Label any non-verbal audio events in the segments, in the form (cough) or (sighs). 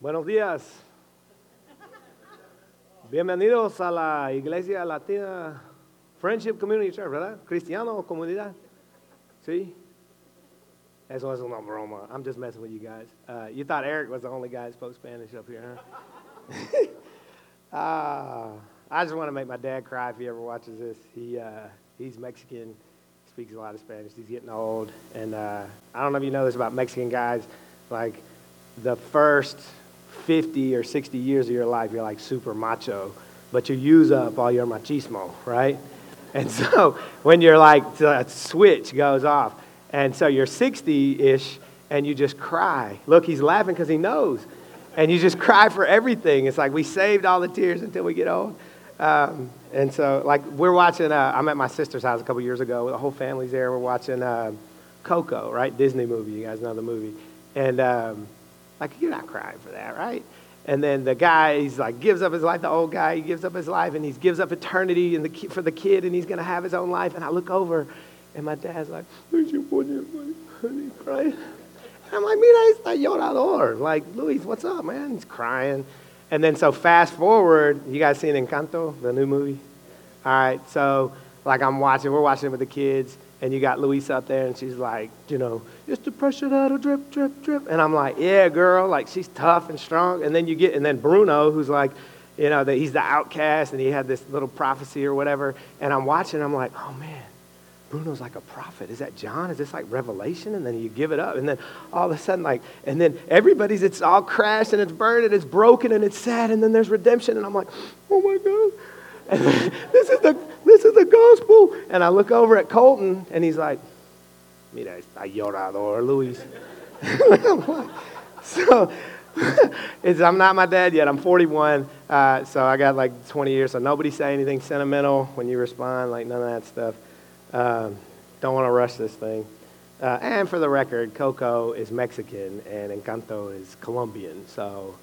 Buenos días. Bienvenidos a la Iglesia Latina Friendship Community Church, ¿verdad? Cristiano comunidad. ¿Sí? Eso es una broma. I'm just messing with you guys. Uh, you thought Eric was the only guy who spoke Spanish up here, huh? (laughs) uh, I just want to make my dad cry if he ever watches this. He, uh, he's Mexican, speaks a lot of Spanish. He's getting old. And uh, I don't know if you know this about Mexican guys. Like, the first 50 or 60 years of your life, you're like super macho, but you use up all your machismo, right? (laughs) And so when you're like, the switch goes off. And so you're 60 ish and you just cry. Look, he's laughing because he knows. And you just cry for everything. It's like we saved all the tears until we get old. Um, and so, like, we're watching, uh, I'm at my sister's house a couple years ago. The whole family's there. We're watching uh, Coco, right? Disney movie. You guys know the movie. And, um, like, you're not crying for that, right? And then the guy, he's like, gives up his life, the old guy, he gives up his life and he gives up eternity and the, for the kid and he's going to have his own life. And I look over and my dad's like, Where's your boy? And he's crying. And I'm like, Mira, está llorador. Like, Luis, what's up, man? He's crying. And then so fast forward, you guys seen Encanto, the new movie? All right, so like I'm watching, we're watching it with the kids and you got Luisa up there, and she's like, you know, it's the pressure that'll drip, drip, drip. And I'm like, yeah, girl, like she's tough and strong. And then you get, and then Bruno, who's like, you know, that he's the outcast, and he had this little prophecy or whatever. And I'm watching, I'm like, oh man, Bruno's like a prophet. Is that John? Is this like Revelation? And then you give it up, and then all of a sudden, like, and then everybody's, it's all crashed and it's burned and it's broken and it's sad, and then there's redemption, and I'm like, oh my God. (laughs) And this is the this is the gospel. And I look over at Colton, and he's like, Mira, está llorador, Luis. (laughs) so (laughs) I'm not my dad yet. I'm 41, uh, so I got like 20 years. So nobody say anything sentimental when you respond, like none of that stuff. Um, don't want to rush this thing. Uh, and for the record, Coco is Mexican and Encanto is Colombian. So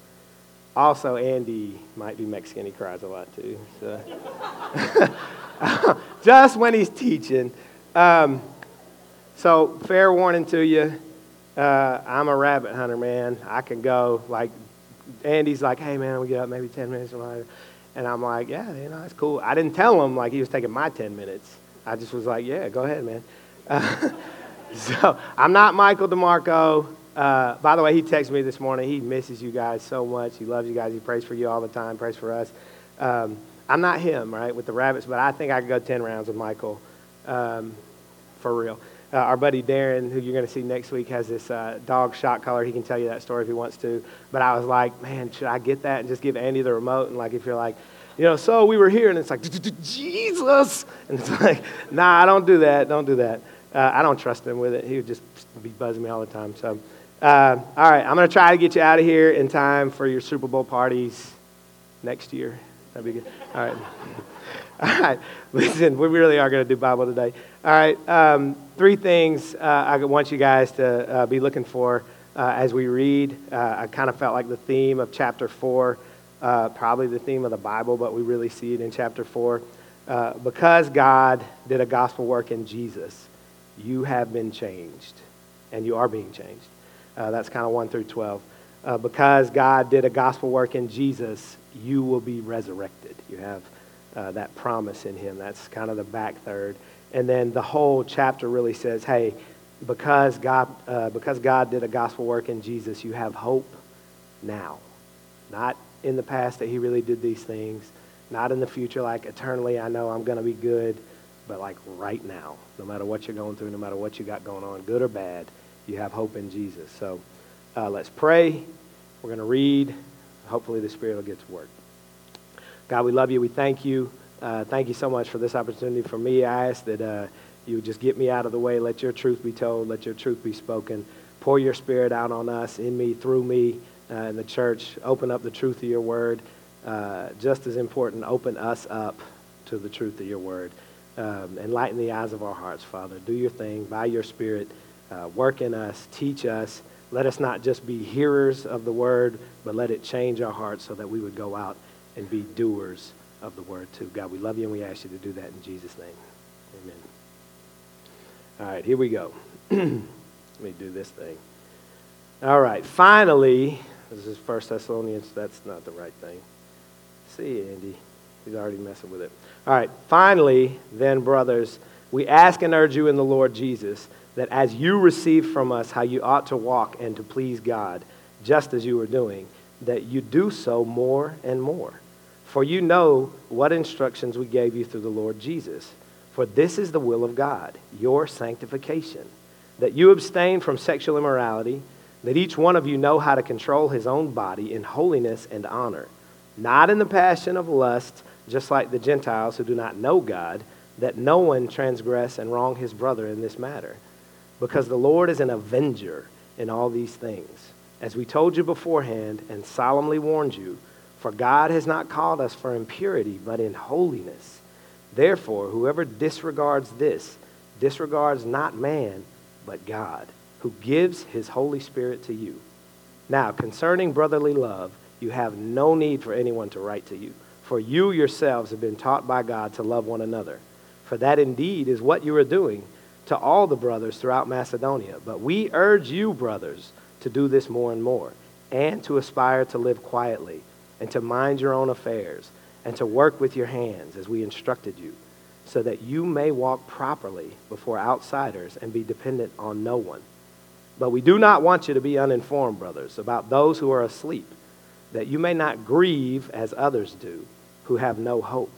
also, Andy might be Mexican. He cries a lot too. So. (laughs) just when he's teaching. Um, so, fair warning to you, uh, I'm a rabbit hunter, man. I can go, like, Andy's like, hey, man, we get up maybe 10 minutes later. And I'm like, yeah, you know, that's cool. I didn't tell him, like, he was taking my 10 minutes. I just was like, yeah, go ahead, man. Uh, (laughs) so, I'm not Michael DeMarco. Uh, by the way, he texted me this morning. He misses you guys so much. He loves you guys. He prays for you all the time, prays for us. Um, I'm not him, right, with the rabbits, but I think I could go 10 rounds with Michael um, for real. Uh, our buddy Darren, who you're going to see next week, has this uh, dog shot collar. He can tell you that story if he wants to. But I was like, man, should I get that and just give Andy the remote? And like, if you're like, you know, so we were here, and it's like, Jesus. And it's (laughs) like, nah, I don't do that. Don't do that. Uh, I don't trust him with it. He would just be buzzing me all the time. So, uh, all right, I'm going to try to get you out of here in time for your Super Bowl parties next year. That'd be good. All right. (laughs) All right. Listen, we really are going to do Bible today. All right. Um, three things uh, I want you guys to uh, be looking for uh, as we read. Uh, I kind of felt like the theme of chapter four, uh, probably the theme of the Bible, but we really see it in chapter four. Uh, because God did a gospel work in Jesus, you have been changed, and you are being changed. that's kind of 1 through 12. Because God did a gospel work in Jesus, you will be resurrected. You have uh, that promise in him. That's kind of the back third. And then the whole chapter really says, hey, because God, uh, because God did a gospel work in Jesus, you have hope now. Not in the past that he really did these things, not in the future, like eternally, I know I'm going to be good, but like right now, no matter what you're going through, no matter what you got going on, good or bad, you have hope in Jesus. So uh, let's pray. We're going to read. Hopefully, the Spirit will get to work. God, we love you. We thank you. Uh, thank you so much for this opportunity for me. I ask that uh, you just get me out of the way. Let your truth be told. Let your truth be spoken. Pour your Spirit out on us, in me, through me, uh, in the church. Open up the truth of your word. Uh, just as important, open us up to the truth of your word. Um, enlighten the eyes of our hearts, Father. Do your thing by your Spirit. Uh, work in us. Teach us. Let us not just be hearers of the word, but let it change our hearts so that we would go out and be doers of the word too. God, we love you and we ask you to do that in Jesus' name. Amen. All right, here we go. (clears throat) Let me do this thing. All right, finally, This is First Thessalonians. That's not the right thing. See, Andy. He's already messing with it. All right. Finally, then, brothers, we ask and urge you in the Lord Jesus that as you receive from us how you ought to walk and to please God, just as you are doing, that you do so more and more. For you know what instructions we gave you through the Lord Jesus. For this is the will of God, your sanctification, that you abstain from sexual immorality, that each one of you know how to control his own body in holiness and honor, not in the passion of lust, just like the Gentiles who do not know God, that no one transgress and wrong his brother in this matter. Because the Lord is an avenger in all these things, as we told you beforehand and solemnly warned you. For God has not called us for impurity, but in holiness. Therefore, whoever disregards this disregards not man, but God, who gives his Holy Spirit to you. Now, concerning brotherly love, you have no need for anyone to write to you, for you yourselves have been taught by God to love one another. For that indeed is what you are doing to all the brothers throughout Macedonia. But we urge you, brothers, to do this more and more, and to aspire to live quietly and to mind your own affairs, and to work with your hands as we instructed you, so that you may walk properly before outsiders and be dependent on no one. But we do not want you to be uninformed, brothers, about those who are asleep, that you may not grieve as others do, who have no hope.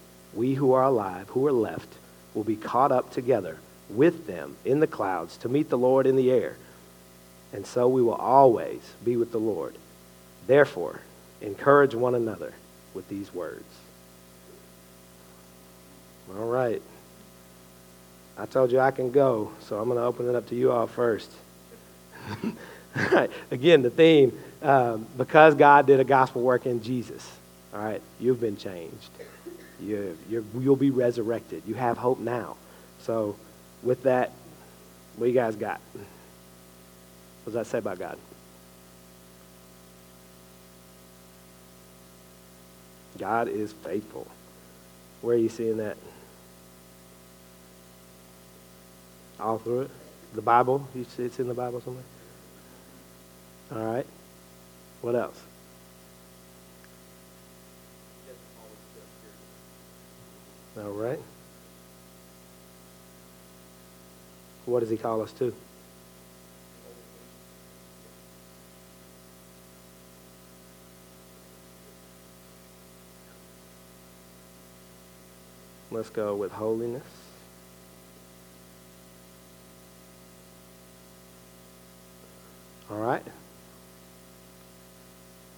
we who are alive, who are left, will be caught up together with them in the clouds to meet the Lord in the air. And so we will always be with the Lord. Therefore, Encourage one another with these words. All right. I told you I can go, so I'm going to open it up to you all first. all right. (laughs) Again, the theme um, because God did a gospel work in Jesus. All right. You've been changed. You, you'll be resurrected. You have hope now. So, with that, what you guys got? What does that say about God? God is faithful. Where are you seeing that? All through it? The Bible? You it's in the Bible somewhere? All right. What else? All right. What does he call us to? Let's go with holiness. All right.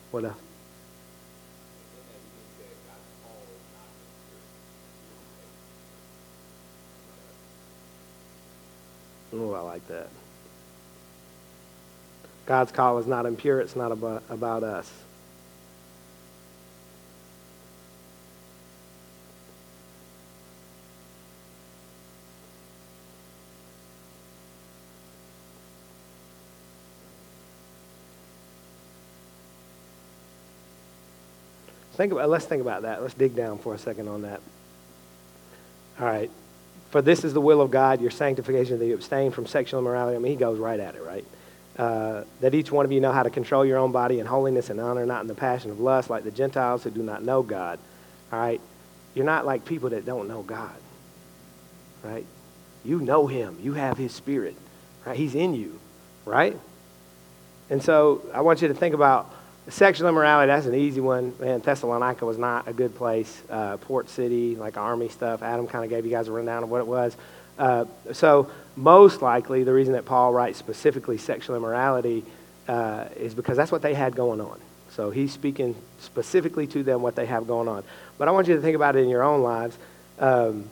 What else? Oh, I like that. God's call is not impure, it's not about, about us. Think about, let's think about that. Let's dig down for a second on that. All right. For this is the will of God, your sanctification, that you abstain from sexual immorality. I mean, he goes right at it, right? Uh, that each one of you know how to control your own body in holiness and honor, not in the passion of lust, like the Gentiles who do not know God. All right? You're not like people that don't know God, right? You know him. You have his spirit, right? He's in you, right? And so I want you to think about Sexual immorality, that's an easy one. Man, Thessalonica was not a good place. Uh, Port City, like army stuff. Adam kind of gave you guys a rundown of what it was. Uh, so, most likely, the reason that Paul writes specifically sexual immorality uh, is because that's what they had going on. So, he's speaking specifically to them what they have going on. But I want you to think about it in your own lives. Um,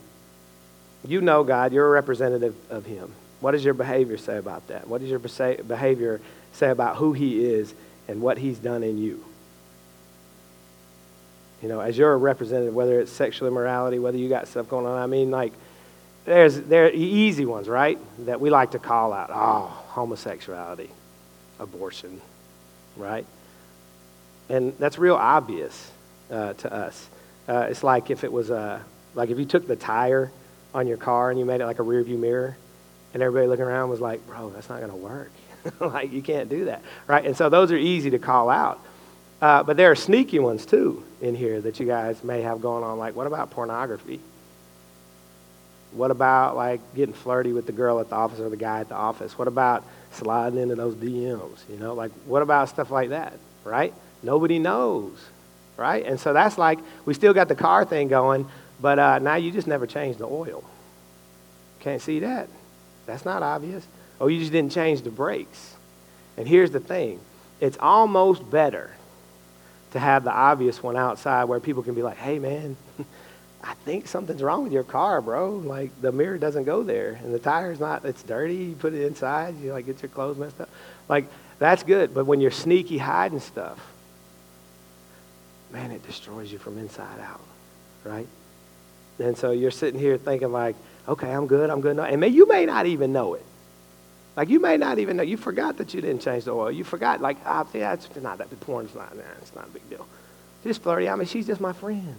you know God, you're a representative of Him. What does your behavior say about that? What does your behavior say about who He is? And what he's done in you. You know, as you're a representative, whether it's sexual immorality, whether you got stuff going on, I mean, like, there's there are easy ones, right? That we like to call out. Oh, homosexuality, abortion, right? And that's real obvious uh, to us. Uh, it's like if it was a, like if you took the tire on your car and you made it like a rear view mirror, and everybody looking around was like, bro, that's not to work. (laughs) like, you can't do that, right? And so those are easy to call out. Uh, but there are sneaky ones too in here that you guys may have going on. Like, what about pornography? What about like getting flirty with the girl at the office or the guy at the office? What about sliding into those DMs? You know, like what about stuff like that, right? Nobody knows, right? And so that's like we still got the car thing going, but uh, now you just never change the oil. Can't see that. That's not obvious. Oh, you just didn't change the brakes. And here's the thing it's almost better to have the obvious one outside where people can be like, hey, man, (laughs) I think something's wrong with your car, bro. Like the mirror doesn't go there, and the tire's not. It's dirty. You put it inside. You like get your clothes messed up. Like that's good. But when you're sneaky hiding stuff, man, it destroys you from inside out, right? And so you're sitting here thinking like, okay, I'm good. I'm good. And may, you may not even know it. Like you may not even know. You forgot that you didn't change the oil. You forgot like, oh, yeah, it's not that. The porn's not. Nah, it's not a big deal. Just flirty. I mean, she's just my friend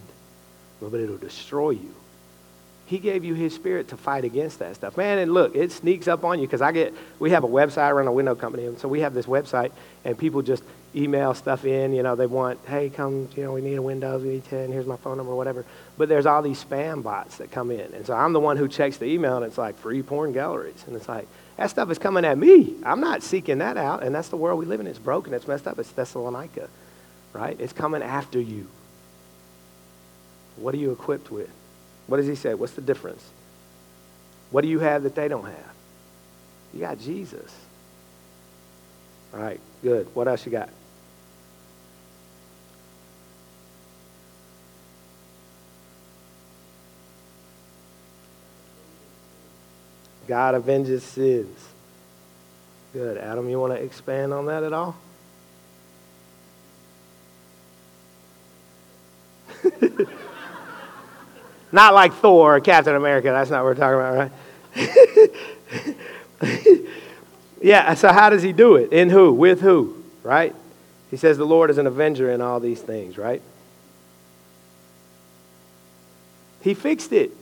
but it'll destroy you. He gave you his spirit to fight against that stuff. Man, and look, it sneaks up on you because I get, we have a website, I run a window company, and so we have this website, and people just email stuff in. You know, they want, hey, come, you know, we need a Windows, we need 10, here's my phone number, whatever. But there's all these spam bots that come in. And so I'm the one who checks the email, and it's like free porn galleries. And it's like, that stuff is coming at me. I'm not seeking that out. And that's the world we live in. It's broken, it's messed up. It's Thessalonica, right? It's coming after you. What are you equipped with? What does he say? What's the difference? What do you have that they don't have? You got Jesus. All right, good. What else you got? God avenges sins. Good. Adam, you want to expand on that at all? (laughs) Not like Thor or Captain America. That's not what we're talking about, right? (laughs) yeah, so how does he do it? In who? With who? Right? He says the Lord is an avenger in all these things, right? He fixed it.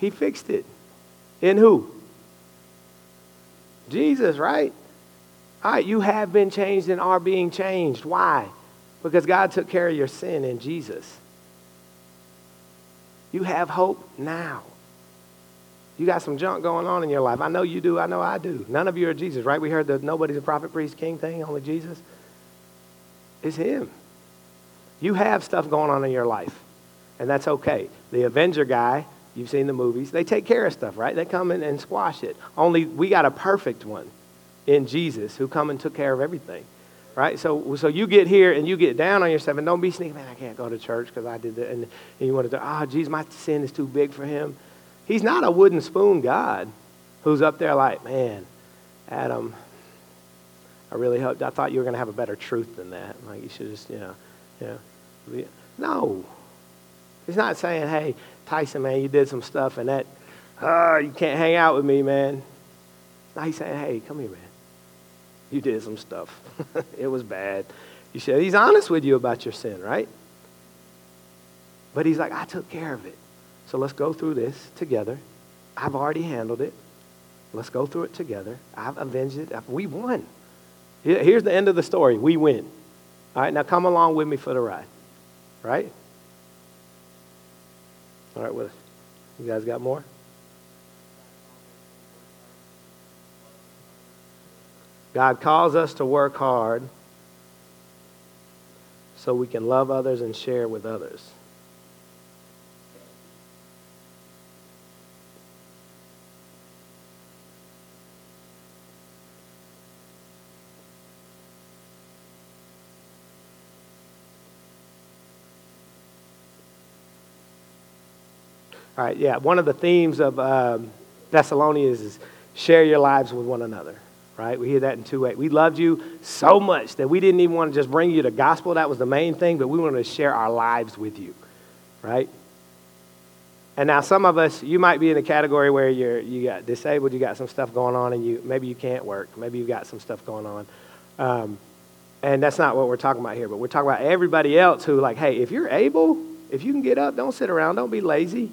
He fixed it. In who? Jesus, right? All right, you have been changed and are being changed. Why? Because God took care of your sin in Jesus. You have hope now. You got some junk going on in your life. I know you do. I know I do. None of you are Jesus, right? We heard the nobody's a prophet, priest, king thing, only Jesus. It's Him. You have stuff going on in your life, and that's okay. The Avenger guy, you've seen the movies, they take care of stuff, right? They come in and squash it. Only we got a perfect one in Jesus who come and took care of everything right? So, so you get here and you get down on yourself and don't be sneaking, man, I can't go to church because I did that. And, and you want to, oh, ah, geez, my sin is too big for him. He's not a wooden spoon God who's up there like, man, Adam, I really hoped, I thought you were going to have a better truth than that. Like, you should just, you know, know. No. He's not saying, hey, Tyson, man, you did some stuff and that, oh, you can't hang out with me, man. No, he's saying, hey, come here, man you did some stuff. (laughs) it was bad. You said he's honest with you about your sin, right? But he's like, I took care of it. So let's go through this together. I've already handled it. Let's go through it together. I've avenged it. We won. Here's the end of the story. We win. All right, now come along with me for the ride. Right? All right, with You guys got more? God calls us to work hard so we can love others and share with others. All right, yeah. One of the themes of um, Thessalonians is share your lives with one another right? We hear that in two ways. We loved you so much that we didn't even want to just bring you the gospel. That was the main thing, but we wanted to share our lives with you, right? And now some of us, you might be in a category where you're you got disabled, you got some stuff going on, and you maybe you can't work, maybe you've got some stuff going on. Um, and that's not what we're talking about here, but we're talking about everybody else who, like, hey, if you're able, if you can get up, don't sit around, don't be lazy,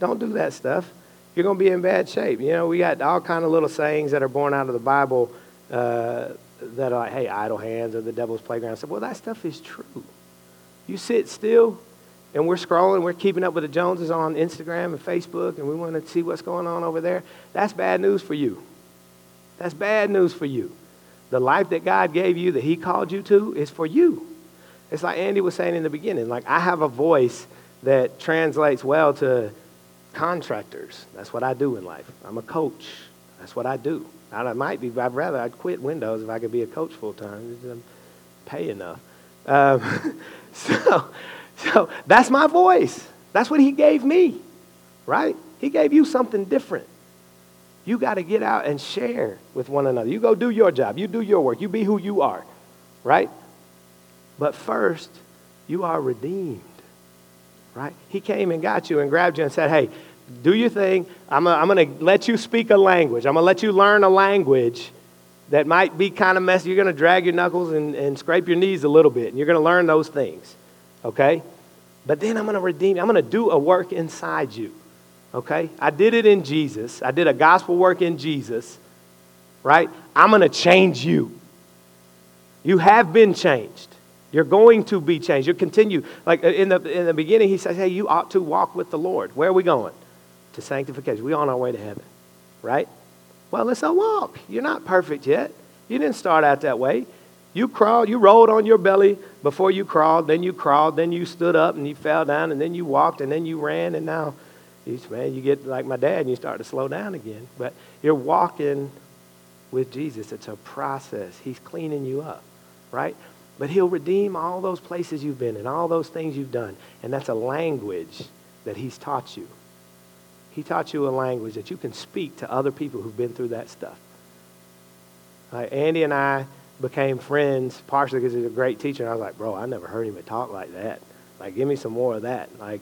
don't do that stuff. You're going to be in bad shape. You know, we got all kind of little sayings that are born out of the Bible uh, that are like, hey, idle hands or the devil's playground. I said, well, that stuff is true. You sit still, and we're scrolling, we're keeping up with the Joneses on Instagram and Facebook, and we want to see what's going on over there. That's bad news for you. That's bad news for you. The life that God gave you, that He called you to, is for you. It's like Andy was saying in the beginning. Like, I have a voice that translates well to contractors. That's what I do in life. I'm a coach. That's what I do. I might be, I'd rather I'd quit Windows if I could be a coach full time. Pay enough. Um, (laughs) so, so that's my voice. That's what he gave me, right? He gave you something different. You got to get out and share with one another. You go do your job. You do your work. You be who you are, right? But first, you are redeemed, right? He came and got you and grabbed you and said, hey, do your thing. I'm, a, I'm going to let you speak a language. I'm going to let you learn a language that might be kind of messy. You're going to drag your knuckles and, and scrape your knees a little bit, and you're going to learn those things, okay? But then I'm going to redeem you. I'm going to do a work inside you, okay? I did it in Jesus. I did a gospel work in Jesus, right? I'm going to change you. You have been changed. You're going to be changed. You'll continue. Like in the, in the beginning, he says, hey, you ought to walk with the Lord. Where are we going? To sanctification. We're on our way to heaven, right? Well, let's walk. You're not perfect yet. You didn't start out that way. You crawled, you rolled on your belly before you crawled, then you crawled, then you stood up and you fell down, and then you walked, and then you ran, and now, man, you get like my dad and you start to slow down again. But you're walking with Jesus. It's a process. He's cleaning you up, right? But he'll redeem all those places you've been and all those things you've done. And that's a language that he's taught you. He taught you a language that you can speak to other people who've been through that stuff. Like Andy and I became friends partially because he's a great teacher. And I was like, bro, I never heard him talk like that. Like, give me some more of that. Like,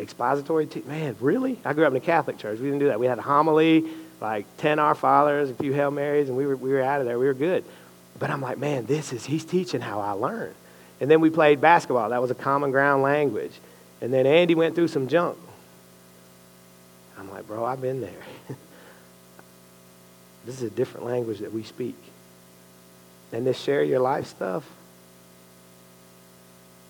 expository, te- man, really? I grew up in a Catholic church. We didn't do that. We had a homily, like 10 Our Fathers, a few Hail Marys, and we were, we were out of there. We were good. But I'm like, man, this is, he's teaching how I learn. And then we played basketball. That was a common ground language. And then Andy went through some junk. I'm like, bro, I've been there. (laughs) this is a different language that we speak. And this share your life stuff,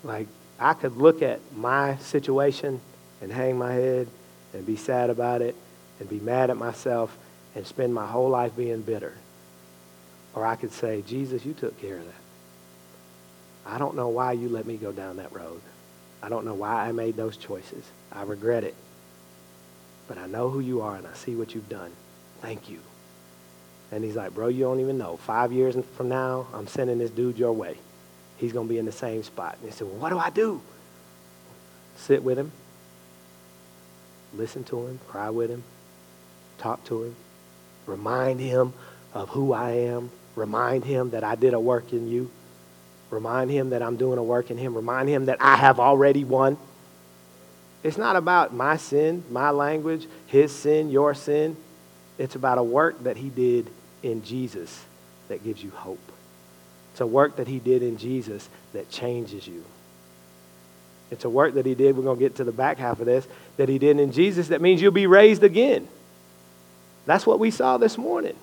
like, I could look at my situation and hang my head and be sad about it and be mad at myself and spend my whole life being bitter. Or I could say, Jesus, you took care of that. I don't know why you let me go down that road. I don't know why I made those choices. I regret it. But I know who you are and I see what you've done. Thank you. And he's like, bro, you don't even know. Five years from now, I'm sending this dude your way. He's going to be in the same spot. And he said, well, what do I do? Sit with him. Listen to him. Cry with him. Talk to him. Remind him of who I am Remind him that I did a work in you. Remind him that I'm doing a work in him. Remind him that I have already won. It's not about my sin, my language, his sin, your sin. It's about a work that he did in Jesus that gives you hope. It's a work that he did in Jesus that changes you. It's a work that he did, we're going to get to the back half of this, that he did in Jesus that means you'll be raised again. That's what we saw this morning.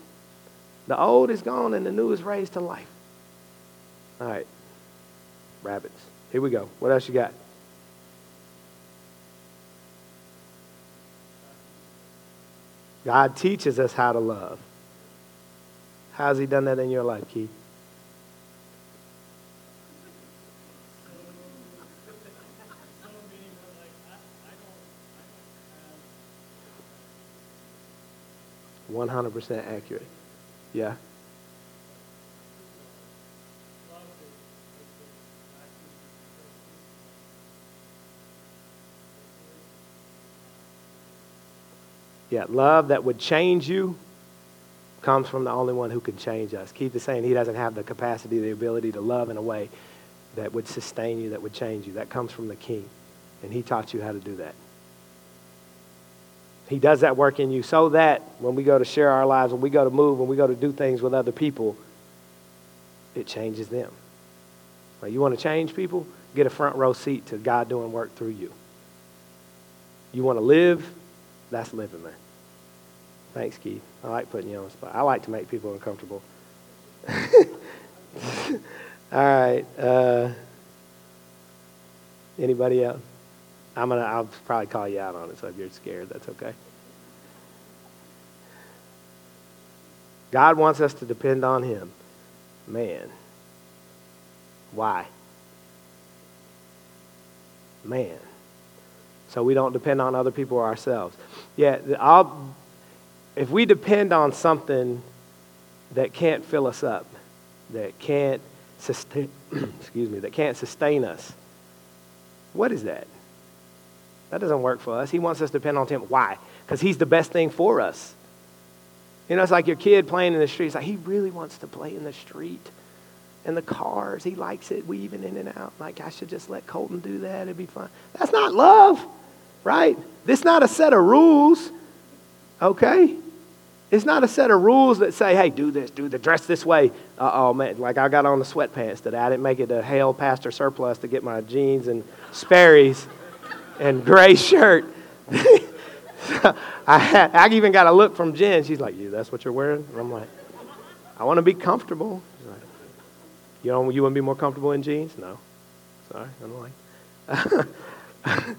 The old is gone and the new is raised to life. All right. Rabbits. Here we go. What else you got? God teaches us how to love. How's he done that in your life, Keith? One hundred percent accurate. Yeah. Yeah, love that would change you, comes from the only one who can change us. Keith is saying he doesn't have the capacity, the ability to love in a way that would sustain you, that would change you. That comes from the King. And he taught you how to do that. He does that work in you so that when we go to share our lives, when we go to move, when we go to do things with other people, it changes them. You want to change people? Get a front row seat to God doing work through you. You want to live? That's living, man. Thanks, Keith. I like putting you on the spot. I like to make people uncomfortable. (laughs) All right. Uh, anybody else? I'm gonna. I'll probably call you out on it. So if you're scared, that's okay. God wants us to depend on Him. Man. Why? Man. So we don't depend on other people or ourselves. I'll, if we depend on something that can't fill us up, that can't sustain, (clears throat) excuse me, that can't sustain us, what is that? That doesn't work for us. He wants us to depend on Him. Why? Because He's the best thing for us. You know, it's like your kid playing in the street. It's like he really wants to play in the street. and the cars, he likes it weaving in and out. Like, I should just let Colton do that. It'd be fun. That's not love, right? This not a set of rules, okay? It's not a set of rules that say, hey, do this, do the dress this way. Uh oh, man. Like I got on the sweatpants today. I didn't make it a Hale Pastor surplus to get my jeans and Sperry's and gray shirt. (laughs) I, had, I even got a look from Jen. She's like, "You, that's what you're wearing?" And I'm like, "I want to be comfortable." She's like, "You know, you want to be more comfortable in jeans?" No, sorry, I'm like, (laughs)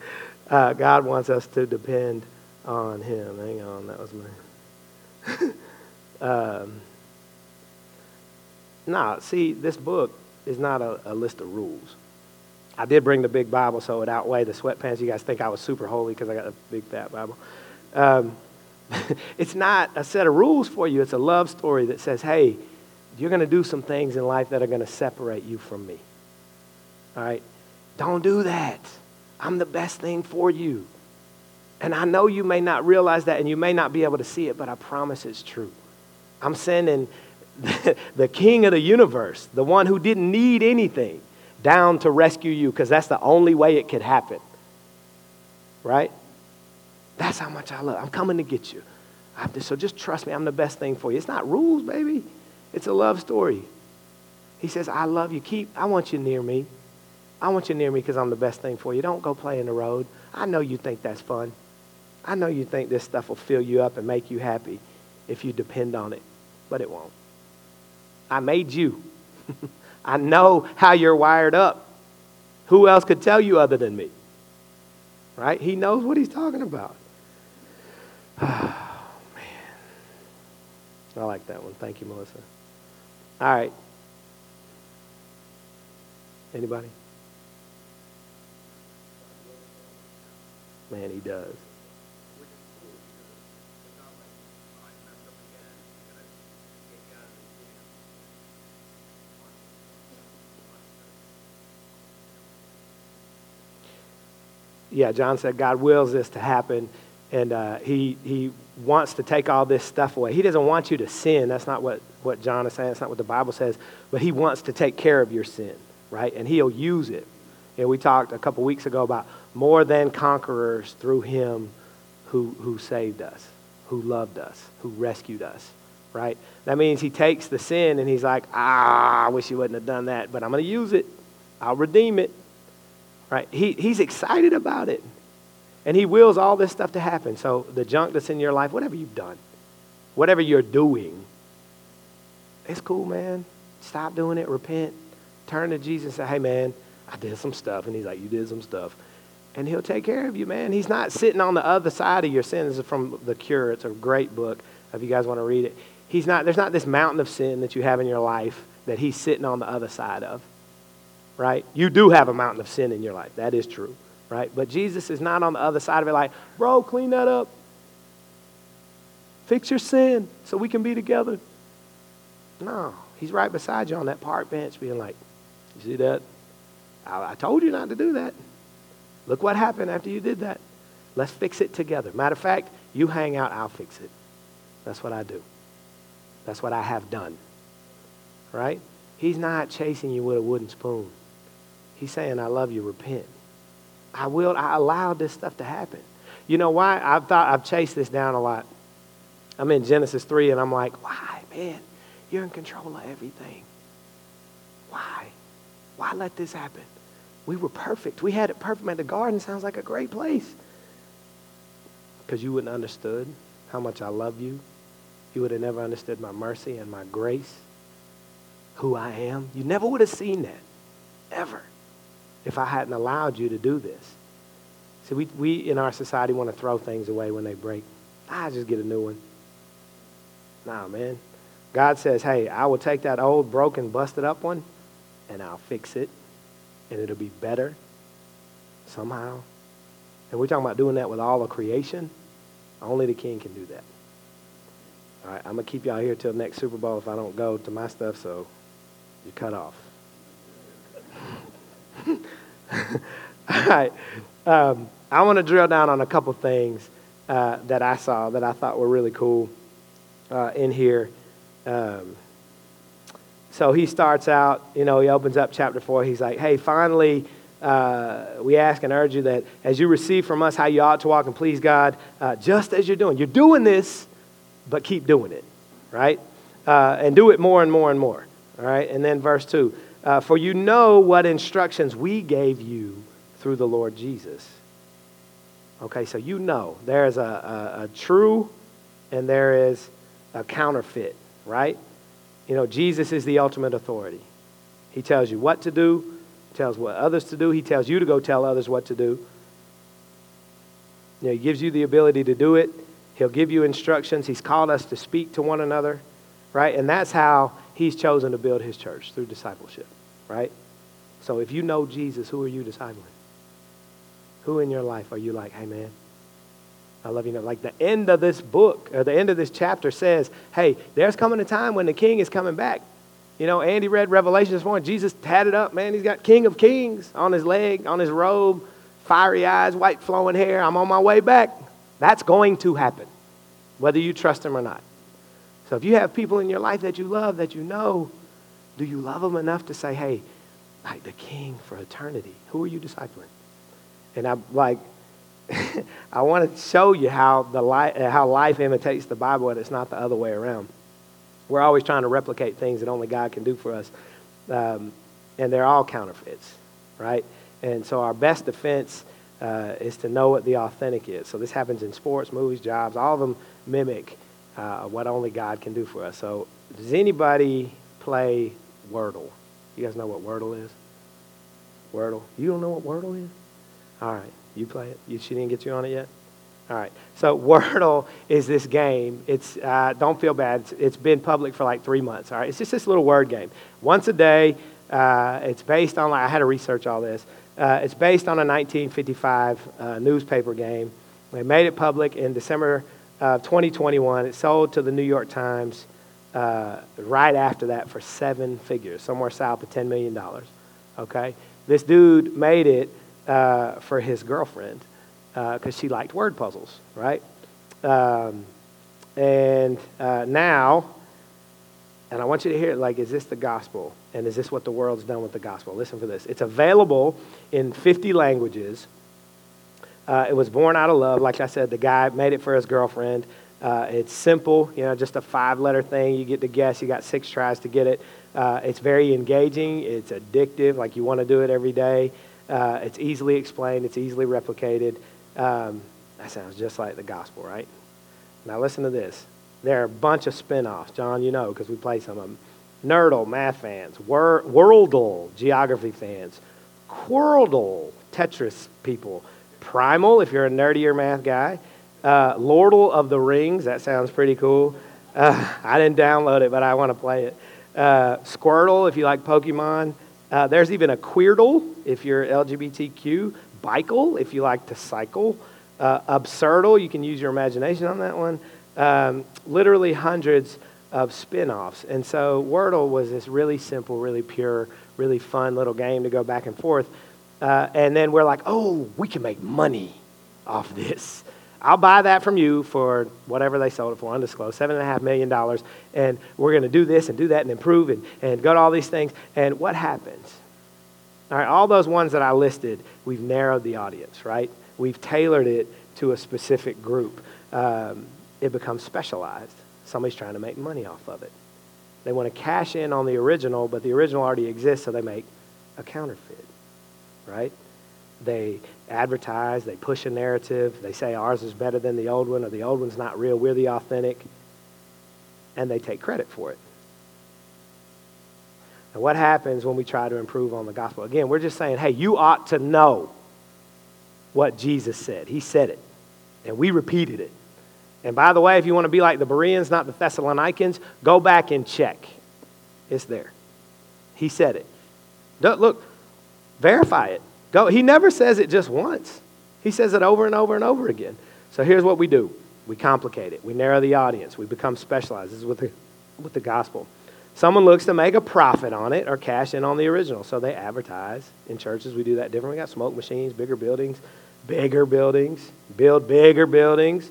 uh, God wants us to depend on Him. Hang on, that was my. (laughs) um, see, this book is not a, a list of rules. I did bring the big Bible, so it outweighed the sweatpants. You guys think I was super holy because I got a big fat Bible. Um, (laughs) it's not a set of rules for you. It's a love story that says, hey, you're going to do some things in life that are going to separate you from me. All right? Don't do that. I'm the best thing for you. And I know you may not realize that and you may not be able to see it, but I promise it's true. I'm sending (laughs) the king of the universe, the one who didn't need anything, down to rescue you because that's the only way it could happen. Right? That's how much I love. I'm coming to get you. So just trust me, I'm the best thing for you. It's not rules, baby. It's a love story. He says, I love you. Keep, I want you near me. I want you near me because I'm the best thing for you. Don't go play in the road. I know you think that's fun. I know you think this stuff will fill you up and make you happy if you depend on it, but it won't. I made you. (laughs) I know how you're wired up. Who else could tell you other than me? Right? He knows what he's talking about. (sighs) Oh, man. I like that one. Thank you, Melissa. All right. Anybody? Man, he does. yeah, John said God wills this to happen, and uh, he, he wants to take all this stuff away. He doesn't want you to sin. That's not what, what John is saying. That's not what the Bible says. But he wants to take care of your sin, right? And he'll use it. And we talked a couple weeks ago about more than conquerors through him who, who saved us, who loved us, who rescued us, right? That means he takes the sin and he's like, ah, I wish you wouldn't have done that, but I'm going to use it. I'll redeem it right? He, he's excited about it. And he wills all this stuff to happen. So the junk that's in your life, whatever you've done, whatever you're doing, it's cool, man. Stop doing it. Repent. Turn to Jesus and say, hey, man, I did some stuff. And he's like, you did some stuff. And he'll take care of you, man. He's not sitting on the other side of your sin. This is from The Cure. It's a great book if you guys want to read it. He's not, there's not this mountain of sin that you have in your life that he's sitting on the other side of right? You do have a mountain of sin in your life. That is true, right? But Jesus is not on the other side of it like, bro, clean that up. Fix your sin so we can be together. No, he's right beside you on that park bench being like, you see that? I, I told you not to do that. Look what happened after you did that. Let's fix it together. Matter of fact, you hang out, I'll fix it. That's what I do. That's what I have done. Right? He's not chasing you with a wooden spoon. He's saying, I love you, repent. I will, I allowed this stuff to happen. You know why? I've thought, I've chased this down a lot. I'm in Genesis 3 and I'm like, why, man? You're in control of everything. Why? Let this happen? We were perfect. We had it perfect. Man, the garden sounds like a great place. Because you wouldn't have understood how much I love you. You would have never understood my mercy and my grace, who I am. You never would have seen that, ever, if I hadn't allowed you to do this. See, we, we in our society want to throw things away when they break. I just get a new one. Nah, man. God says, hey, I will take that old, broken, busted up one and I'll fix it and it'll be better somehow. And we're talking about doing that with all of creation. Only the king can do that. All right, I'm going to keep y'all here till next Super Bowl if I don't go to my stuff, so you cut off. (laughs) all right. Um, I want to drill down on a couple things uh, that I saw that I thought were really cool uh, in here. Um, so he starts out, you know, he opens up chapter 4. He's like, hey, finally, uh, we ask and urge you that as you receive from us how you ought to walk and please God, uh, just as you're doing. You're doing this, but keep doing it, right? Uh, and do it more and more and more, all right? And then verse 2 uh, For you know what instructions we gave you through the Lord Jesus. Okay, so you know there is a, a, a true and there is a counterfeit, right? You know, Jesus is the ultimate authority. He tells you what to do, tells what others to do. He tells you to go tell others what to do. You know, he gives you the ability to do it. He'll give you instructions. He's called us to speak to one another, right? And that's how he's chosen to build his church through discipleship, right? So if you know Jesus, who are you discipling? Who in your life are you like, hey man, I love you. Know, like the end of this book, or the end of this chapter says, hey, there's coming a time when the king is coming back. You know, Andy read Revelation this morning. Jesus tatted up, man. He's got King of Kings on his leg, on his robe, fiery eyes, white flowing hair. I'm on my way back. That's going to happen, whether you trust him or not. So if you have people in your life that you love, that you know, do you love them enough to say, hey, like the king for eternity? Who are you discipling? And I'm like, (laughs) I want to show you how, the li- how life imitates the Bible and it's not the other way around. We're always trying to replicate things that only God can do for us. Um, and they're all counterfeits, right? And so our best defense uh, is to know what the authentic is. So this happens in sports, movies, jobs. All of them mimic uh, what only God can do for us. So does anybody play Wordle? You guys know what Wordle is? Wordle? You don't know what Wordle is? All right. You play it? You, she didn't get you on it yet? All right. So (laughs) Wordle is this game. It's uh, don't feel bad. It's, it's been public for like three months. All right. It's just this little word game. Once a day. Uh, it's based on. Like, I had to research all this. Uh, it's based on a 1955 uh, newspaper game. They made it public in December of 2021. It sold to the New York Times uh, right after that for seven figures, somewhere south of $10 million. Okay? This dude made it uh, for his girlfriend because uh, she liked word puzzles, right? Um, and uh, now, and I want you to hear it like, is this the gospel? And is this what the world's done with the gospel? Listen for this. It's available in 50 languages. Uh, it was born out of love. Like I said, the guy made it for his girlfriend. Uh, it's simple, you know, just a five letter thing. You get to guess. You got six tries to get it. Uh, it's very engaging. It's addictive. Like you want to do it every day. Uh, it's easily explained, it's easily replicated. Um, that sounds just like the gospel, right? Now, listen to this. There are a bunch of spin offs. John, you know, because we play some of them. Nerdle, math fans. Wor- Worldle, geography fans. Quirldle, Tetris people. Primel, if you're a nerdier math guy. Uh, Lordle of the Rings, that sounds pretty cool. Uh, (laughs) I didn't download it, but I want to play it. Uh, Squirdle, if you like Pokemon. Uh, there's even a Queerdle if you're LGBTQ, Bicycle if you like to cycle, uh, Absurdle, you can use your imagination on that one. Um, literally hundreds of spin offs. And so Wordle was this really simple, really pure, really fun little game to go back and forth. Uh, and then we're like, oh, we can make money off this. I'll buy that from you for whatever they sold it for, undisclosed, $7.5 million, and we're going to do this and do that and improve and, and go to all these things. And what happens? All right, all those ones that I listed, we've narrowed the audience, right? We've tailored it to a specific group. Um, it becomes specialized. Somebody's trying to make money off of it. They want to cash in on the original, but the original already exists, so they make a counterfeit, right? They advertise, they push a narrative, they say ours is better than the old one, or the old one's not real, we're the authentic, and they take credit for it. And what happens when we try to improve on the gospel? Again, we're just saying, hey, you ought to know what Jesus said. He said it, and we repeated it. And by the way, if you want to be like the Bereans, not the Thessalonians, go back and check. It's there. He said it. Look, verify it. Go. He never says it just once. He says it over and over and over again. So here's what we do. We complicate it. We narrow the audience. We become specialized. This is with the, with the gospel. Someone looks to make a profit on it or cash in on the original. So they advertise. In churches, we do that different. We got smoke machines, bigger buildings, bigger buildings, build bigger buildings,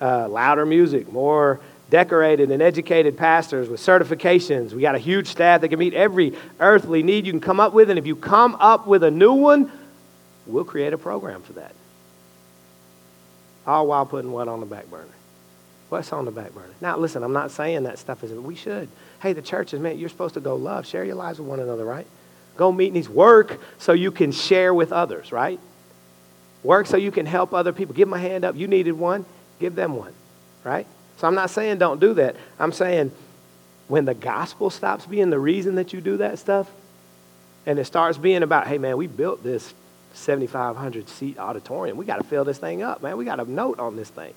uh, louder music, more decorated and educated pastors with certifications. We got a huge staff that can meet every earthly need you can come up with. And if you come up with a new one, we'll create a program for that. All while putting what on the back burner? What's on the back burner? Now, listen, I'm not saying that stuff is, we should. Hey, the church is, man, you're supposed to go love, share your lives with one another, right? Go meet needs, work so you can share with others, right? Work so you can help other people. Give them a hand up. You needed one, give them one, right? So I'm not saying don't do that. I'm saying when the gospel stops being the reason that you do that stuff, and it starts being about, hey, man, we built this 7,500 seat auditorium. We got to fill this thing up, man. We got a note on this thing.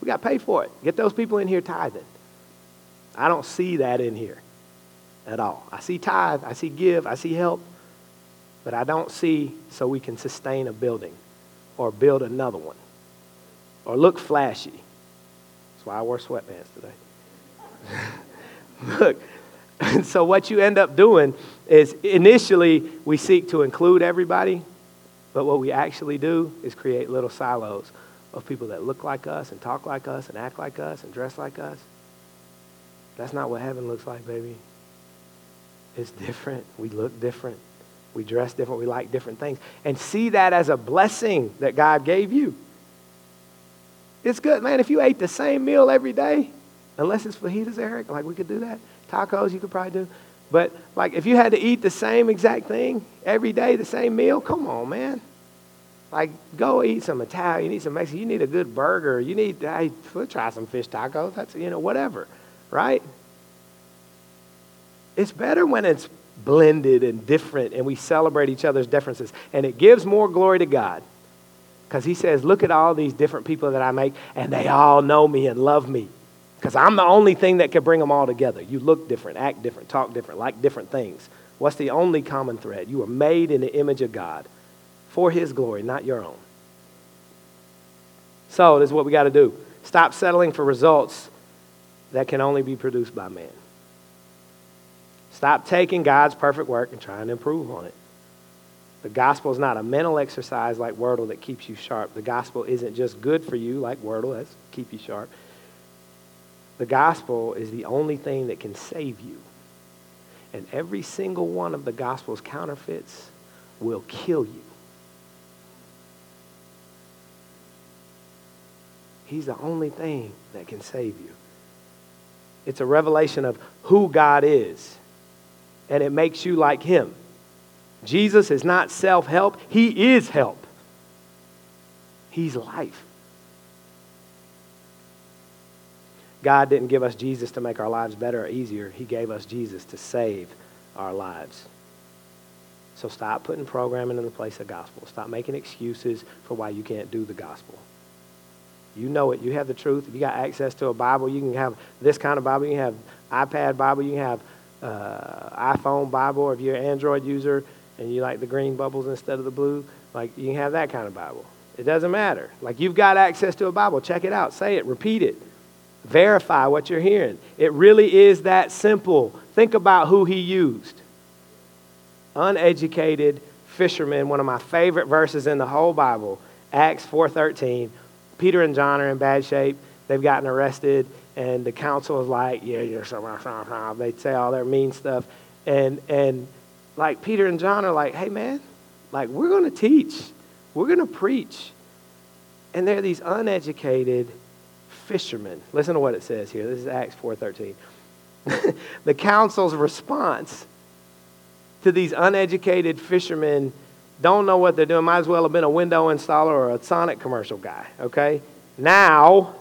We got to pay for it. Get those people in here tithing. I don't see that in here at all. I see tithe, I see give, I see help, but I don't see so we can sustain a building or build another one or look flashy. That's why I wore sweatpants today. (laughs) look, (laughs) so what you end up doing is initially we seek to include everybody, but what we actually do is create little silos of people that look like us and talk like us and act like us and dress like us. That's not what heaven looks like, baby. It's different. We look different. We dress different. We like different things. And see that as a blessing that God gave you. It's good, man. If you ate the same meal every day, unless it's fajitas, Eric, like we could do that. Tacos, you could probably do. But like if you had to eat the same exact thing every day, the same meal, come on, man. Like, go eat some Italian, need some Mexican, you need a good burger, you need, hey, we'll try some fish tacos, that's, you know, whatever, right? It's better when it's blended and different and we celebrate each other's differences. And it gives more glory to God. Because he says, look at all these different people that I make, and they all know me and love me. Because I'm the only thing that can bring them all together. You look different, act different, talk different, like different things. What's the only common thread? You are made in the image of God for his glory, not your own. So, this is what we got to do. Stop settling for results that can only be produced by man. Stop taking God's perfect work and trying to improve on it. The gospel is not a mental exercise like Wordle that keeps you sharp. The gospel isn't just good for you like Wordle, that's keep you sharp. The gospel is the only thing that can save you. And every single one of the gospel's counterfeits will kill you. He's the only thing that can save you. It's a revelation of who God is, and it makes you like Him. Jesus is not self help, He is help. He's life. God didn't give us Jesus to make our lives better or easier, He gave us Jesus to save our lives. So stop putting programming in the place of gospel. Stop making excuses for why you can't do the gospel. You know it. You have the truth. If you got access to a Bible, you can have this kind of Bible. You can have iPad Bible. You can have uh, iPhone Bible. Or if you're an Android user and you like the green bubbles instead of the blue, like you can have that kind of Bible. It doesn't matter. Like you've got access to a Bible. Check it out. Say it. Repeat it. Verify what you're hearing. It really is that simple. Think about who he used. Uneducated fishermen, one of my favorite verses in the whole Bible, Acts 4:13 Peter and John are in bad shape. They've gotten arrested, and the council is like, yeah, you're so, they say all their mean stuff. And, and like Peter and John are like, hey, man, like we're going to teach, we're going to preach. And they're these uneducated fishermen. Listen to what it says here. This is Acts 4.13. (laughs) the council's response to these uneducated fishermen don't know what they're doing. Might as well have been a window installer or a Sonic commercial guy, okay? Now,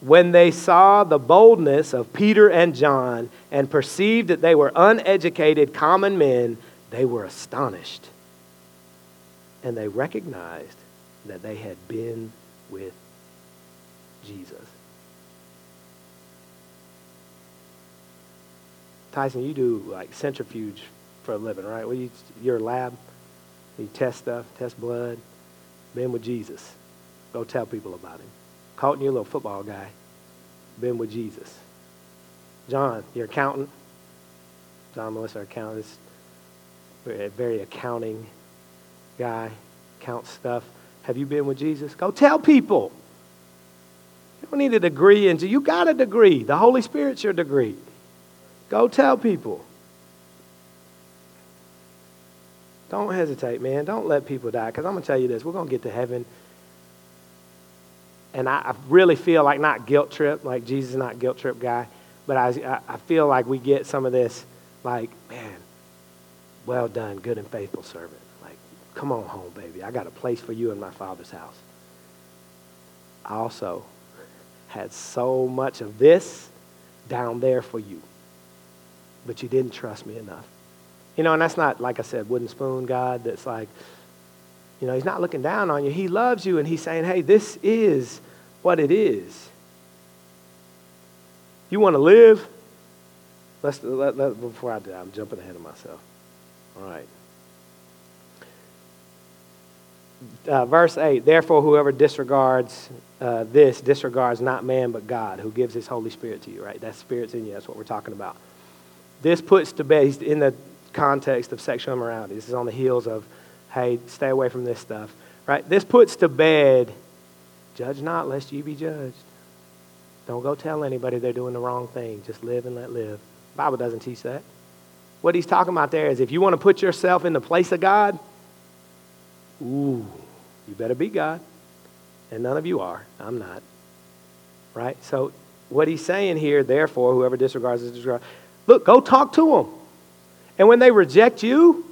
when they saw the boldness of Peter and John and perceived that they were uneducated common men, they were astonished. And they recognized that they had been with Jesus. Tyson, you do like centrifuge for a living, right? Well, you're a lab, you test stuff, test blood. Been with Jesus. Go tell people about him. Colton, you're a little football guy. Been with Jesus. John, your accountant. John Melissa, our accountant, is a very accounting guy, count stuff. Have you been with Jesus? Go tell people. You don't need a degree into you got a degree. The Holy Spirit's your degree. Go tell people. Don't hesitate, man. Don't let people die. Because I'm going to tell you this we're going to get to heaven. And I, I, really feel like not guilt trip, like Jesus is not guilt trip guy, but I, I feel like we get some of this, like, man, well done, good and faithful servant. Like, come on home, baby. I got a place for you in my father's house. Also had so much of this down there for you but you didn't trust me enough. You know, and that's not, like I said, wooden spoon God that's like, you know, he's not looking down on you. He loves you and he's saying, hey, this is what it is. You want to live? Let's, let, let, before I do, I'm jumping ahead of myself. All right. Uh, verse 8 Therefore, whoever disregards uh, this disregards not man but God, who gives his Holy Spirit to you, right? That Spirit's in you. That's what we're talking about. This puts to bed, he's in the context of sexual immorality. This is on the heels of, hey, stay away from this stuff, right? This puts to bed, judge not lest you be judged. Don't go tell anybody they're doing the wrong thing. Just live and let live. The Bible doesn't teach that. What he's talking about there is if you want to put yourself in the place of God, ooh, you better be God. And none of you are. I'm not. Right? So what he's saying here, therefore, whoever disregards is disregard. Look, go talk to them. And when they reject you,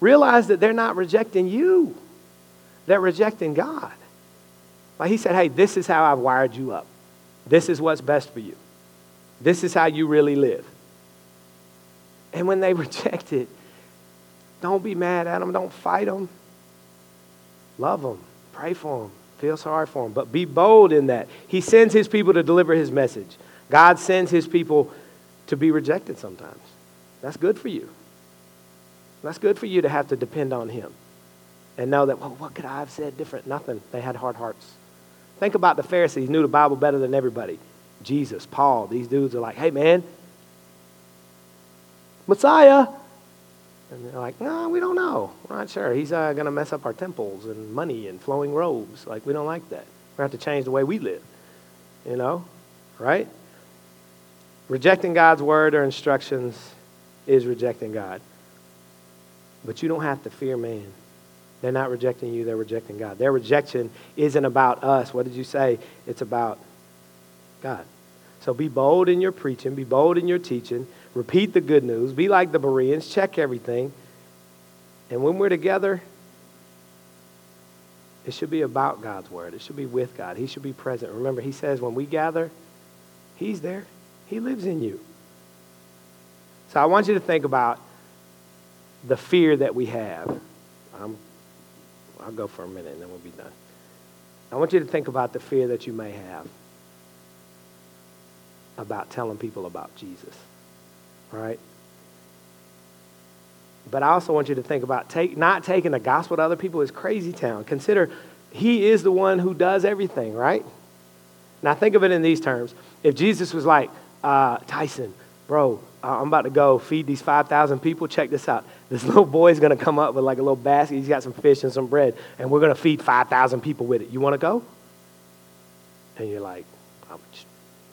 realize that they're not rejecting you, they're rejecting God. Like he said, hey, this is how I've wired you up. This is what's best for you. This is how you really live. And when they (laughs) reject it, don't be mad at them. Don't fight them. Love them. Pray for them. Feel sorry for them. But be bold in that. He sends his people to deliver his message. God sends his people to be rejected sometimes. That's good for you. That's good for you to have to depend on Him and know that, well, what could I have said different? Nothing. They had hard hearts. Think about the Pharisees, knew the Bible better than everybody. Jesus, Paul, these dudes are like, hey, man, Messiah. And they're like, no, we don't know. We're not sure. He's uh, going to mess up our temples and money and flowing robes. Like, we don't like that. We have to change the way we live. You know? Right? Rejecting God's word or instructions is rejecting God. But you don't have to fear man. They're not rejecting you, they're rejecting God. Their rejection isn't about us. What did you say? It's about God. So be bold in your preaching, be bold in your teaching, repeat the good news, be like the Bereans, check everything. And when we're together, it should be about God's word. It should be with God. He should be present. Remember, he says when we gather, he's there. He lives in you. So I want you to think about the fear that we have. I'm, I'll go for a minute and then we'll be done. I want you to think about the fear that you may have about telling people about Jesus, right? But I also want you to think about take, not taking the gospel to other people is crazy town. Consider he is the one who does everything, right? Now think of it in these terms. If Jesus was like, uh, Tyson, bro, uh, I'm about to go feed these 5,000 people. Check this out. This (laughs) little boy is going to come up with like a little basket. He's got some fish and some bread, and we're going to feed 5,000 people with it. You want to go? And you're like,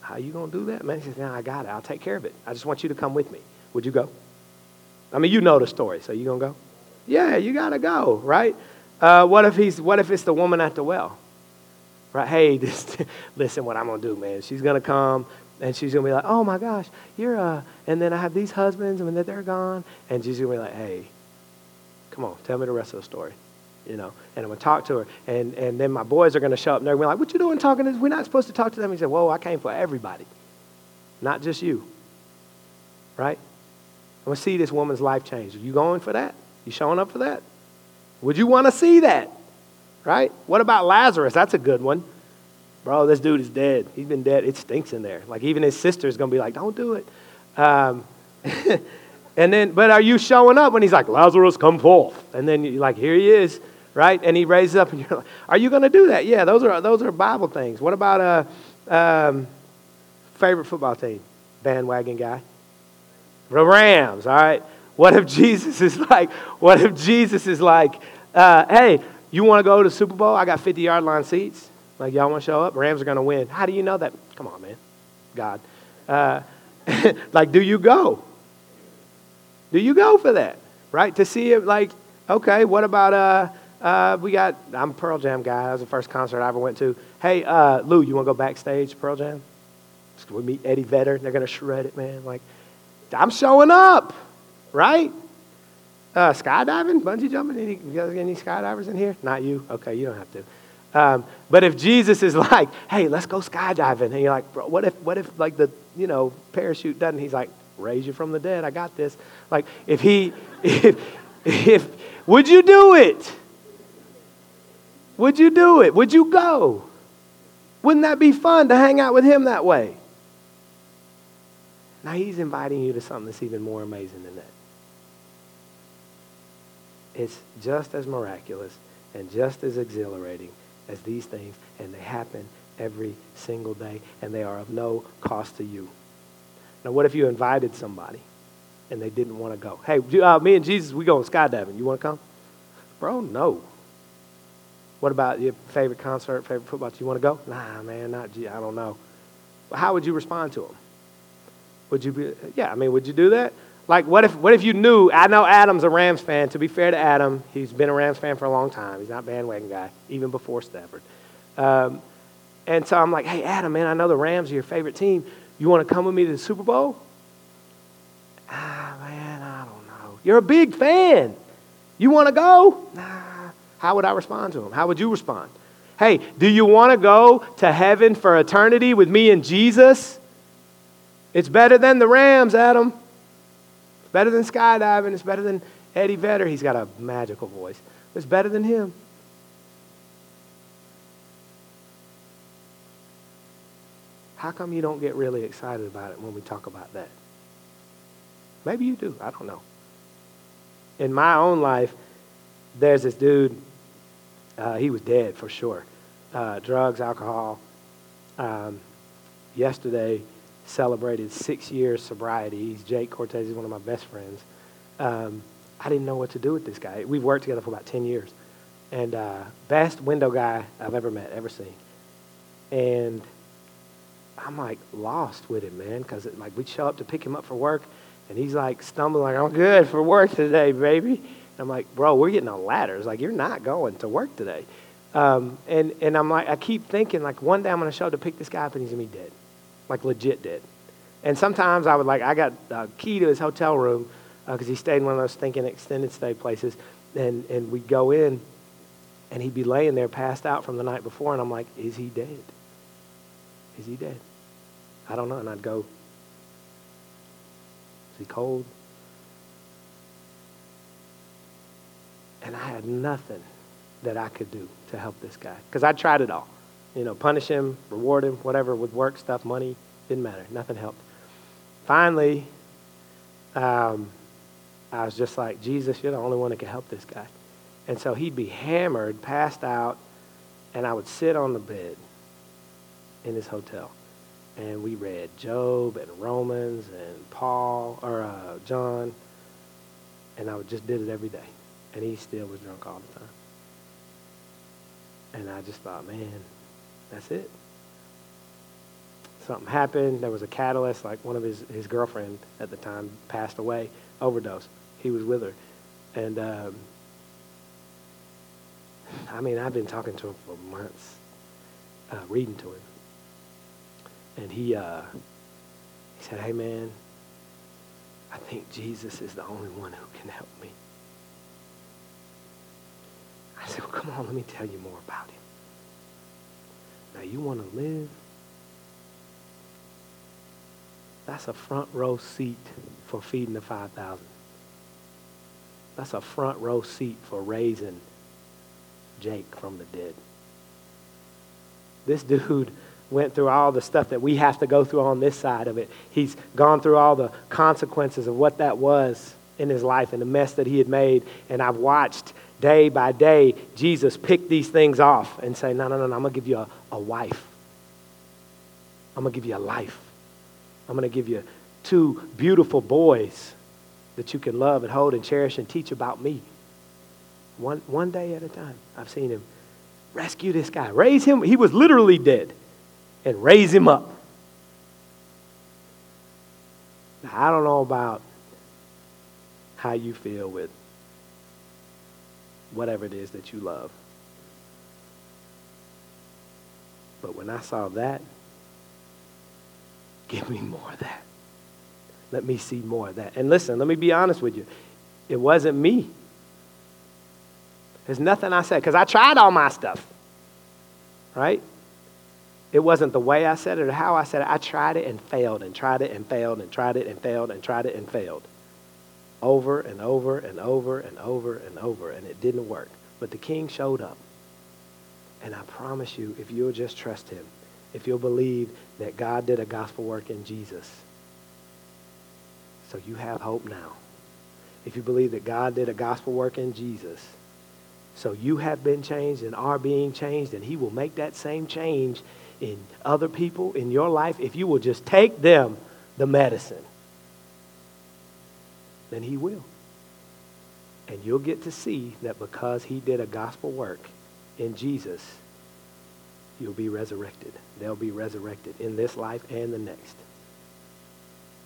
how you going to do that? Man, he says, no, I got it. I'll take care of it. I just want you to come with me. Would you go? I mean, you know the story, so you going to go? Yeah, you got to go, right? Uh, what, if he's, what if it's the woman at the well? Right? Hey, (laughs) this, listen what I'm going to do, man. She's going to come and she's going to be like, oh my gosh, you're, a, and then I have these husbands and then they're gone. And she's going to be like, hey, come on, tell me the rest of the story. You know, and I'm going to talk to her. And, and then my boys are going to show up and they're going to be like, what you doing talking to We're not supposed to talk to them. He said, whoa, I came for everybody, not just you. Right? I'm going to see this woman's life change. Are you going for that? You showing up for that? Would you want to see that? Right? What about Lazarus? That's a good one. Bro, this dude is dead. He's been dead. It stinks in there. Like, even his sister's going to be like, don't do it. Um, (laughs) and then, but are you showing up when he's like, Lazarus, come forth? And then you're like, here he is, right? And he raises up, and you're like, are you going to do that? Yeah, those are, those are Bible things. What about a um, favorite football team? Bandwagon guy? The Rams, all right? What if Jesus is like, what if Jesus is like, uh, hey, you want to go to the Super Bowl? I got 50 yard line seats. Like, y'all want to show up? Rams are going to win. How do you know that? Come on, man. God. Uh, (laughs) like, do you go? Do you go for that? Right? To see it, like, okay, what about, uh, uh, we got, I'm a Pearl Jam guy. That was the first concert I ever went to. Hey, uh, Lou, you want to go backstage, Pearl Jam? We meet Eddie Vedder. They're going to shred it, man. Like, I'm showing up, right? Uh, skydiving, bungee jumping. Any, you guys any skydivers in here? Not you. Okay, you don't have to. Um, but if Jesus is like, hey, let's go skydiving, and you're like, bro, what if, what if like the, you know, parachute doesn't? He's like, raise you from the dead. I got this. Like, if he, (laughs) if, if, would you do it? Would you do it? Would you go? Wouldn't that be fun to hang out with him that way? Now he's inviting you to something that's even more amazing than that. It's just as miraculous and just as exhilarating as these things, and they happen every single day, and they are of no cost to you. Now, what if you invited somebody and they didn't want to go? Hey, uh, me and Jesus, we going skydiving. You want to come? Bro, no. What about your favorite concert, favorite football? Do you want to go? Nah, man, not. I don't know. How would you respond to them? Would you be? Yeah, I mean, would you do that? Like, what if, what if you knew? I know Adam's a Rams fan. To be fair to Adam, he's been a Rams fan for a long time. He's not bandwagon guy, even before Stafford. Um, and so I'm like, hey, Adam, man, I know the Rams are your favorite team. You want to come with me to the Super Bowl? Ah, man, I don't know. You're a big fan. You want to go? Nah. How would I respond to him? How would you respond? Hey, do you want to go to heaven for eternity with me and Jesus? It's better than the Rams, Adam better than skydiving. It's better than Eddie Vedder. He's got a magical voice. It's better than him. How come you don't get really excited about it when we talk about that? Maybe you do. I don't know. In my own life, there's this dude. Uh, he was dead for sure. Uh, drugs, alcohol. Um, yesterday, celebrated six years sobriety. He's Jake Cortez. He's one of my best friends. Um, I didn't know what to do with this guy. We've worked together for about 10 years. And uh, best window guy I've ever met, ever seen. And I'm like lost with him, man, because like we'd show up to pick him up for work, and he's like stumbling, like, I'm good for work today, baby. I'm like, bro, we're getting on ladders. Like, you're not going to work today. Um, and, and I'm like, I keep thinking, like, one day I'm going to show up to pick this guy up, and he's going to be dead like legit dead. And sometimes I would like, I got a key to his hotel room because uh, he stayed in one of those thinking extended stay places. And, and we'd go in and he'd be laying there passed out from the night before. And I'm like, is he dead? Is he dead? I don't know. And I'd go, is he cold? And I had nothing that I could do to help this guy because I tried it all you know, punish him, reward him, whatever, with work stuff, money, didn't matter. Nothing helped. Finally, um, I was just like, Jesus, you're the only one that can help this guy. And so he'd be hammered, passed out, and I would sit on the bed in his hotel. and we read Job and Romans and Paul or uh, John, and I just did it every day, and he still was drunk all the time. And I just thought, man, that's it. Something happened. There was a catalyst. Like one of his his girlfriend at the time passed away, overdose. He was with her, and um, I mean, I've been talking to him for months, uh, reading to him and he uh, he said, "Hey man, I think Jesus is the only one who can help me." I said, "Well, come on, let me tell you more about him." Now you want to live? That's a front row seat for feeding the 5,000. That's a front row seat for raising Jake from the dead. This dude went through all the stuff that we have to go through on this side of it. He's gone through all the consequences of what that was in his life and the mess that he had made. And I've watched day by day Jesus picked these things off and say, No, no, no, no I'm going to give you a, a wife. I'm going to give you a life. I'm going to give you two beautiful boys that you can love and hold and cherish and teach about me. One, one day at a time. I've seen him rescue this guy, raise him. He was literally dead and raise him up. Now, I don't know about how you feel with whatever it is that you love. But when I saw that, give me more of that. Let me see more of that. And listen, let me be honest with you. It wasn't me. There's nothing I said because I tried all my stuff. Right? It wasn't the way I said it or how I said it. I tried it and failed and tried it and failed and tried it and failed and tried it and failed. Over and over and over and over and over, and it didn't work. But the king showed up. And I promise you, if you'll just trust him, if you'll believe that God did a gospel work in Jesus, so you have hope now. If you believe that God did a gospel work in Jesus, so you have been changed and are being changed, and he will make that same change in other people in your life, if you will just take them the medicine, then He will. And you'll get to see that because He did a gospel work in Jesus, you'll be resurrected. They'll be resurrected in this life and the next.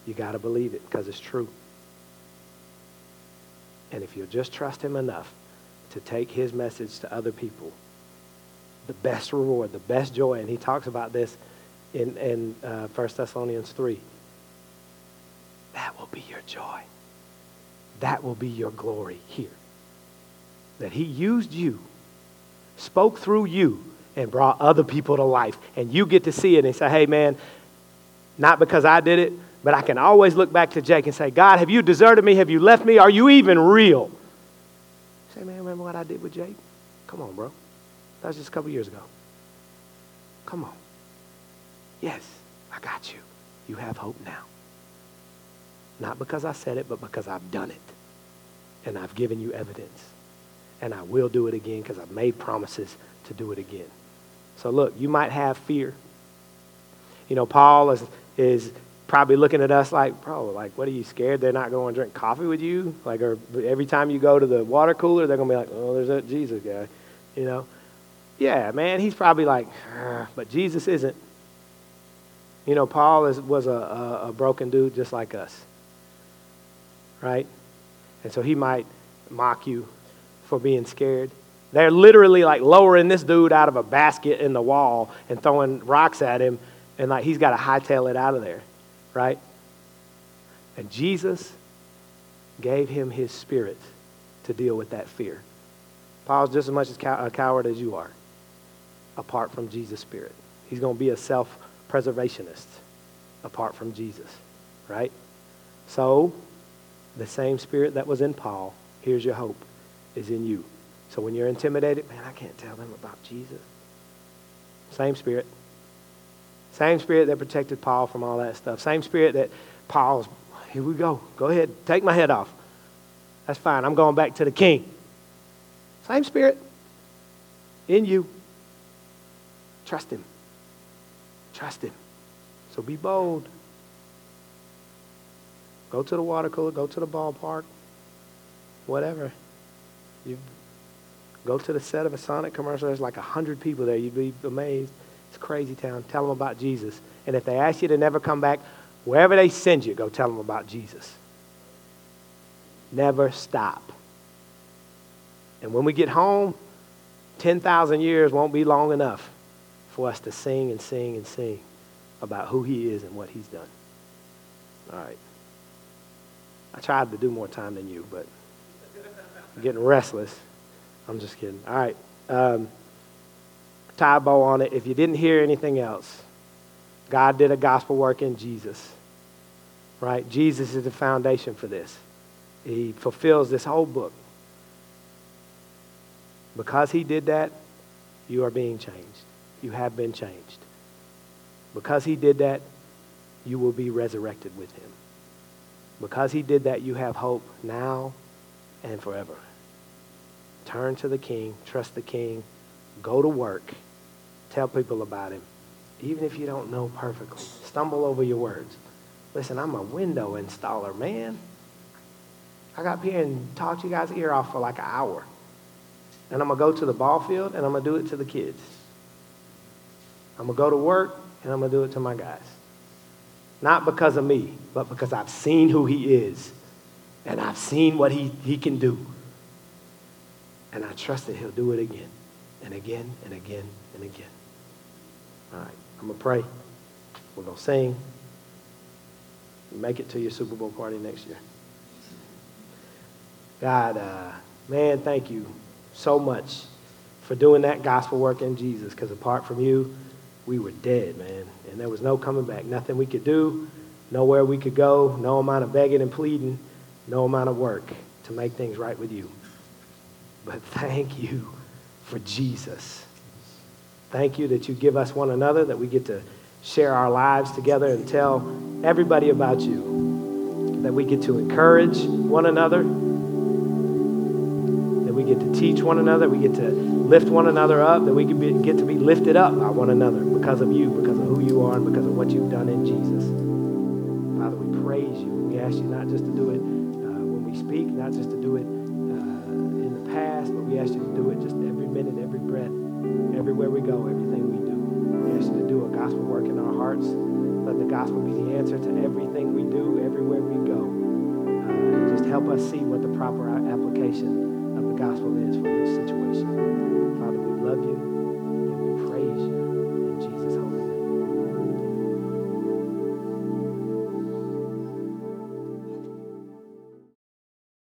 You got to believe it because it's true. And if you'll just trust Him enough to take His message to other people, the best reward, the best joy. And he talks about this in, in uh, 1 Thessalonians 3. That will be your joy. That will be your glory here. That he used you, spoke through you, and brought other people to life. And you get to see it and say, hey, man, not because I did it, but I can always look back to Jake and say, God, have you deserted me? Have you left me? Are you even real? Say, man, remember what I did with Jake? Come on, bro. That was just a couple years ago. Come on. Yes, I got you. You have hope now. Not because I said it, but because I've done it. And I've given you evidence. And I will do it again because I've made promises to do it again. So look, you might have fear. You know, Paul is, is probably looking at us like, bro, like, what are you scared they're not going to drink coffee with you? Like, or every time you go to the water cooler, they're going to be like, oh, there's that Jesus guy, you know? Yeah, man, he's probably like, ah, but Jesus isn't. You know, Paul is, was a, a, a broken dude just like us, right? And so he might mock you for being scared. They're literally like lowering this dude out of a basket in the wall and throwing rocks at him, and like he's got to hightail it out of there, right? And Jesus gave him his spirit to deal with that fear. Paul's just as much a coward as you are apart from Jesus' spirit. He's going to be a self preservationist apart from Jesus, right? So, the same spirit that was in Paul, here's your hope, is in you. So when you're intimidated, man, I can't tell them about Jesus. Same spirit. Same spirit that protected Paul from all that stuff. Same spirit that Paul's, here we go. Go ahead, take my head off. That's fine. I'm going back to the king. Same spirit in you. Trust Him. Trust Him. So be bold. Go to the water cooler, go to the ballpark, whatever. You go to the set of a Sonic commercial, there's like a hundred people there. You'd be amazed. It's crazy town. Tell them about Jesus. And if they ask you to never come back, wherever they send you, go tell them about Jesus. Never stop. And when we get home, 10,000 years won't be long enough for us to sing and sing and sing about who he is and what he's done. All right. I tried to do more time than you, but I'm getting restless. I'm just kidding. All right. Um, tie a bow on it. If you didn't hear anything else, God did a gospel work in Jesus. Right? Jesus is the foundation for this. He fulfills this whole book. Because he did that, you are being changed. You have been changed. Because he did that, you will be resurrected with him. Because he did that, you have hope now and forever. Turn to the king, trust the king, go to work, tell people about him, even if you don't know perfectly. Stumble over your words. Listen, I'm a window installer, man. I got up here and talked you guys' ear off for like an hour. And I'm going to go to the ball field and I'm going to do it to the kids. I'm going to go to work and I'm going to do it to my guys. Not because of me, but because I've seen who he is and I've seen what he, he can do. And I trust that he'll do it again and again and again and again. All right, I'm going to pray. We're going to sing. Make it to your Super Bowl party next year. God, uh, man, thank you so much for doing that gospel work in Jesus because apart from you, we were dead, man. And there was no coming back. Nothing we could do, nowhere we could go, no amount of begging and pleading, no amount of work to make things right with you. But thank you for Jesus. Thank you that you give us one another, that we get to share our lives together and tell everybody about you. That we get to encourage one another that we get to teach one another, we get to lift one another up, that we be, get to be lifted up by one another because of you, because of who you are, and because of what you've done in Jesus. Father, we praise you. We ask you not just to do it uh, when we speak, not just to do it uh, in the past, but we ask you to do it just every minute, every breath, everywhere we go, everything we do. We ask you to do a gospel work in our hearts. Let the gospel be the answer to everything we do, everywhere we go. Uh, just help us see what the proper application of the gospel is for each situation love you.